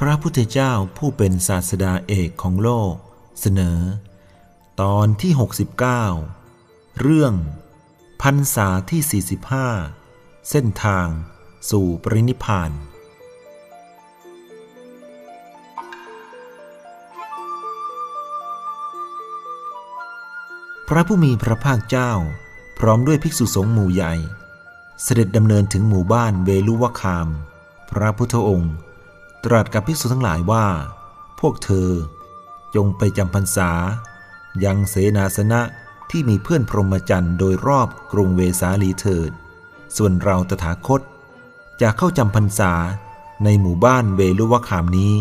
พระพุทธเจ้าผู้เป็นศาสดาเอกของโลก เสนอ ตอนที่ 69 เรื่องพรรษาที่ 45 เส้นทางสู่ปรินิพพาน พระผู้มีพระภาคเจ้า พร้อมด้วยภิกษุสงฆ์หมู่ใหญ่ เสด็จดำเนินถึงหมู่บ้านเวลุวคาม พระพุทธองค์ ตรัสกับภิกษุทั้งหลายว่า พวกเธอ จงไปจำพรรษา ยังเสนาสนะที่มีเพื่อนพรหมจรรย์โดยรอบกรุงเวสาลีเถิด ส่วนเราตถาคต จะเข้าจำพรรษาในหมู่บ้านเวลุวะคามนี้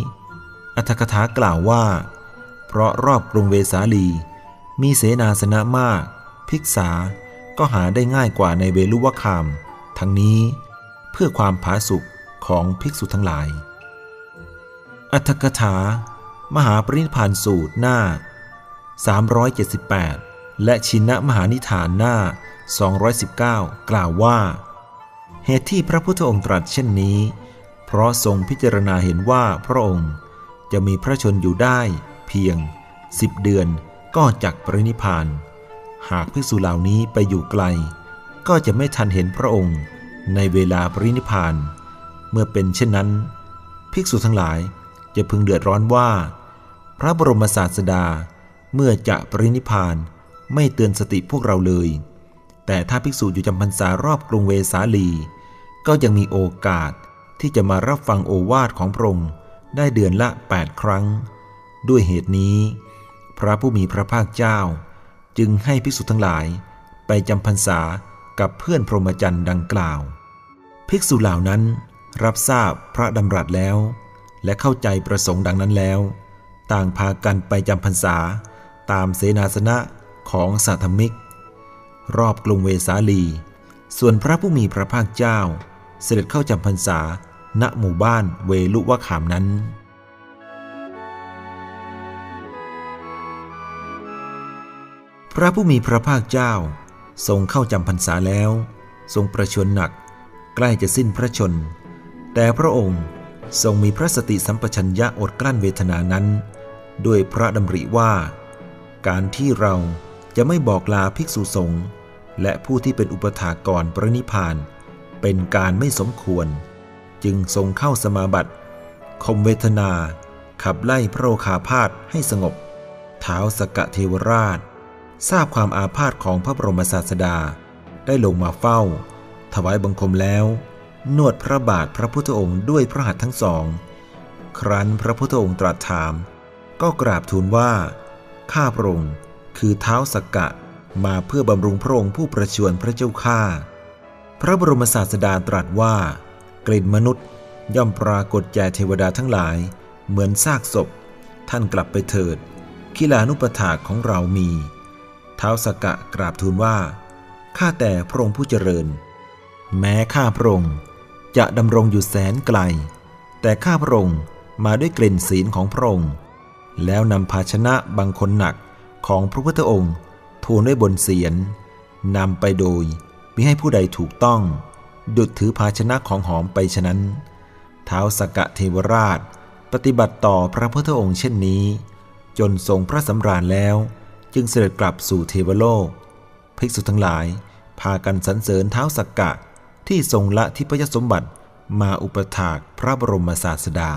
อัตถกถากล่าวว่า เพราะรอบกรุงเวสาลี มีเสนาสนะมาก ภิกษาก็หาได้ง่ายกว่าในเวลุวะคาม ทั้งนี้เพื่อความผาสุกของภิกษุทั้งหลาย อัตถกถา มหาปรินิพานสูตรหน้า 378 และชินะมหานิทานหน้า 219 กล่าวว่า เหตุที่พระพุทธองค์ตรัสเช่นนี้ เพราะทรงพิจารณาเห็นว่าพระองค์จะมีพระชนอยู่ได้ เพียงสิบเดือนก็จักปรินิพาน หากภิกษุเหล่านี้ไปอยู่ไกล ก็จะไม่ทันเห็นพระองค์ในเวลาปรินิพาน เมื่อเป็นเช่นนั้น ภิกษุทั้งหลาย จะพึงเดือดร้อนว่า พระบรมศาสดาเมื่อจะปรินิพานไม่เตือนสติพวกเราเลย แต่ถ้าภิกษุอยู่จำพรรษารอบกรุงเวสาลี ก็ยังมีโอกาสที่จะมารับฟังโอวาทของพระองค์ได้เดือนละ 8 ครั้ง ด้วยเหตุนี้ พระผู้มีพระภาคเจ้า จึงให้ภิกษุทั้งหลายไปจำพรรษากับเพื่อนพรหมจรรย์ดังกล่าว ภิกษุเหล่านั้นรับทราบพระดำรัสแล้ว และเข้าใจประสงค์ดังนั้นแล้ว ต่างพากันไปจำพรรษาตามเสนาสนะของสัทมิก รอบกรุงเวสาลี ส่วนพระผู้มีพระภาคเจ้า เสด็จเข้าจำพรรษาณหมู่บ้านเวลุวะขามนั้นพระผู้มีพระภาคเจ้า ทรงเข้าจำพรรษาแล้ว ทรงประชวรหนัก ใกล้จะสิ้นพระชน แต่พระองค์ ทรงมีพระสติสัมปชัญญะอดกลั้นเวทนานั้น ด้วยพระดำริว่า การที่เราจะไม่บอกลาภิกษุสงฆ์และผู้ที่เป็นอุปถากรปรินิพพาน เป็นการไม่สมควร จึงทรงเข้าสมาบัติคมเวทนา ขับไล่พระโอคาพาธให้สงบเท้าสกกะเทวราช ทราบความอาพาธของพระบรมศาสดา ได้ลงมาเฝ้า ถวายบังคมแล้ว นวดพระบาทพระพุทธองค์ด้วยพระหัตถ์ทั้งสอง ครั้นพระพุทธองค์ตรัสถาม ก็กราบทูลว่า ข้าพระองค์คือเท้าสกกะมาเพื่อบำรุงพระองค์ผู้ประชวรพระเจ้าข้า พระบรมศาสดาตรัสว่า กลิ่นมนุษย์ย่อมปรากฏแก่เทวดาทั้งหลาย เหมือนซากศพ ท่านกลับไปเถิดขีลานุปถาของเรามี เท้าสกกะกราบทูลว่า ข้าแต่พระองค์ผู้เจริญ แม้ข้าพระองค์ จะดำรงอยู่แสนไกล แต่ข้าพระองค์มาด้วยกลิ่นศีลของพระองค์ แล้วนำภาชนะบางคนหนักของพระพุทธองค์ ทูลด้วยบนเสียนนำไปโดยมิให้ผู้ใดถูกต้อง ดุดถือภาชนะของหอมไปฉะนั้น เท้าสกกะเทวราช ปฏิบัติต่อพระพุทธองค์เช่นนี้ จนทรงพระสำราญแล้ว จึงเสด็จกลับสู่เทวโลก ภิกษุทั้งหลาย พากันสรรเสริญเท้าสกกะ ที่ทรงละทิพยสมบัติมาอุปถากพระบรมศาสดา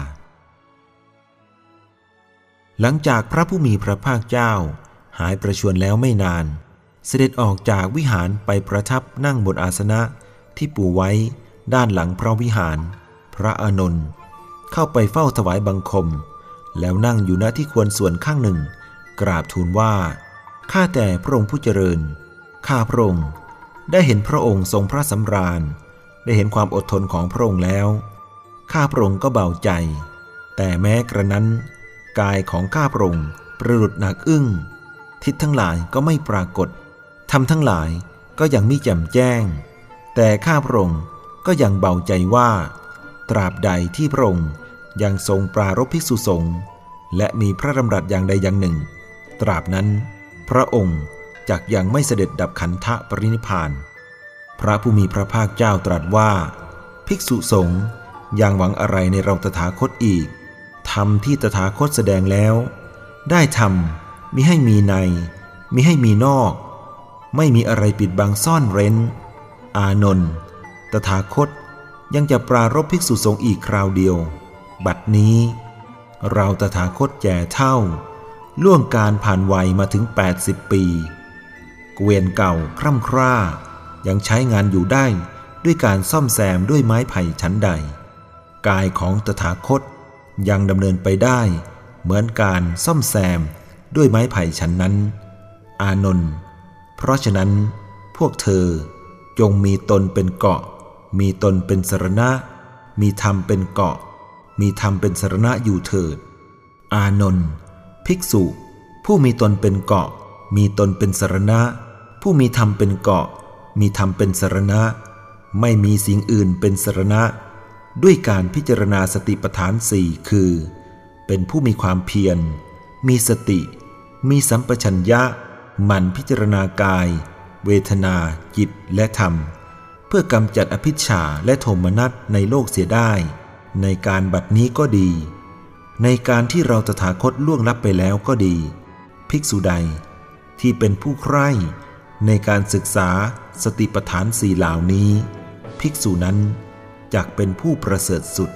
หลังจากพระผู้มีพระภาคเจ้า หายประชวรแล้วไม่นาน เสด็จออกจากวิหารไปประทับนั่งบนอาสนะที่ปูไว้ด้านหลังพระวิหาร พระอานนท์เข้าไปเฝ้าถวายบังคม แล้วนั่งอยู่ณที่ควรส่วนข้างหนึ่ง กราบทูลว่า ข้าแต่พระองค์ผู้เจริญ ข้าพระองค์ ได้เห็นพระองค์ทรงพระสำราญ ได้เห็นความอดทนของพระองค์แล้ว ข้าพระองค์ก็เบาใจ แต่แม้กระนั้น กายของข้าพระองค์ประดุดหนักอึ้ง ทิศทั้งหลายก็ไม่ปรากฏทำทั้งหลายก็ยังไมิแจ่มแจ้ง แต่ข้าพระองค์ก็ยังเบาใจว่า ตราบใดที่พระองค์ยังทรงปรารภภิกษุสงฆ์และมีพระดำรัสอย่างใดอย่างหนึ่ง ตราบนั้น พระองค์ จักยังไม่เสด็จดับขันธะปรินิพพาน พระผู้มีพระภาคเจ้าตรัสว่า ภิกษุสงฆ์ยังหวังอะไรในเราตถาคตอีกธรรมที่ตถาคตแสดงแล้ว ได้ทำมิให้มีใน มิให้มีนอก ไม่มีอะไรปิดบังซ่อนเร้น อานนท์ตถาคตยังจะปรารบภิกษุสงฆ์อีกคราวเดียว บัดนี้ เราตถาคตแก่เท่า ล่วงการผ่านวัยมาถึง 80 ปี เกวียนเก่าคร่ำคร่า ยังใช้งานอยู่ได้ด้วยการซ่อมแซมด้วยไม้ไผ่ชั้นใด กายของตถาคตยังดำเนินไปได้ เหมือนการซ่อมแซมด้วยไม้ไผ่ชั้นนั้น อานนท์เพราะฉะนั้นพวกเธอจงมีตนเป็นเกาะ มีตนเป็นสรณะ มีธรรมเป็นเกาะ มีธรรมเป็นสรณะอยู่เถิด อานนท์ภิกษุ ผู้มีตนเป็นเกาะ มีตนเป็นสรณะ ผู้มีธรรมเป็นเกาะ มีธรรมเป็นสรณะ ไม่มีสิ่งอื่นเป็นสรณะ ด้วยการพิจารณาสติปัฏฐานสี่คือ เป็นผู้มีความเพียร มีสติ มีสัมปชัญญะหมันพิจารณากาย เวทนา จิต และธรรม เพื่อกำจัดอภิชฌาและโทมนัสในโลกเสียได้ ในการบัดนี้ก็ดี ในการที่เราตถาคตล่วงลับไปแล้วก็ดี ภิกษุใดที่เป็นผู้ใคร่ ในการศึกษาสติปัฏฐานสี่เหล่านี้ ภิกษุนั้นจักเป็นผู้ประเสริฐสุด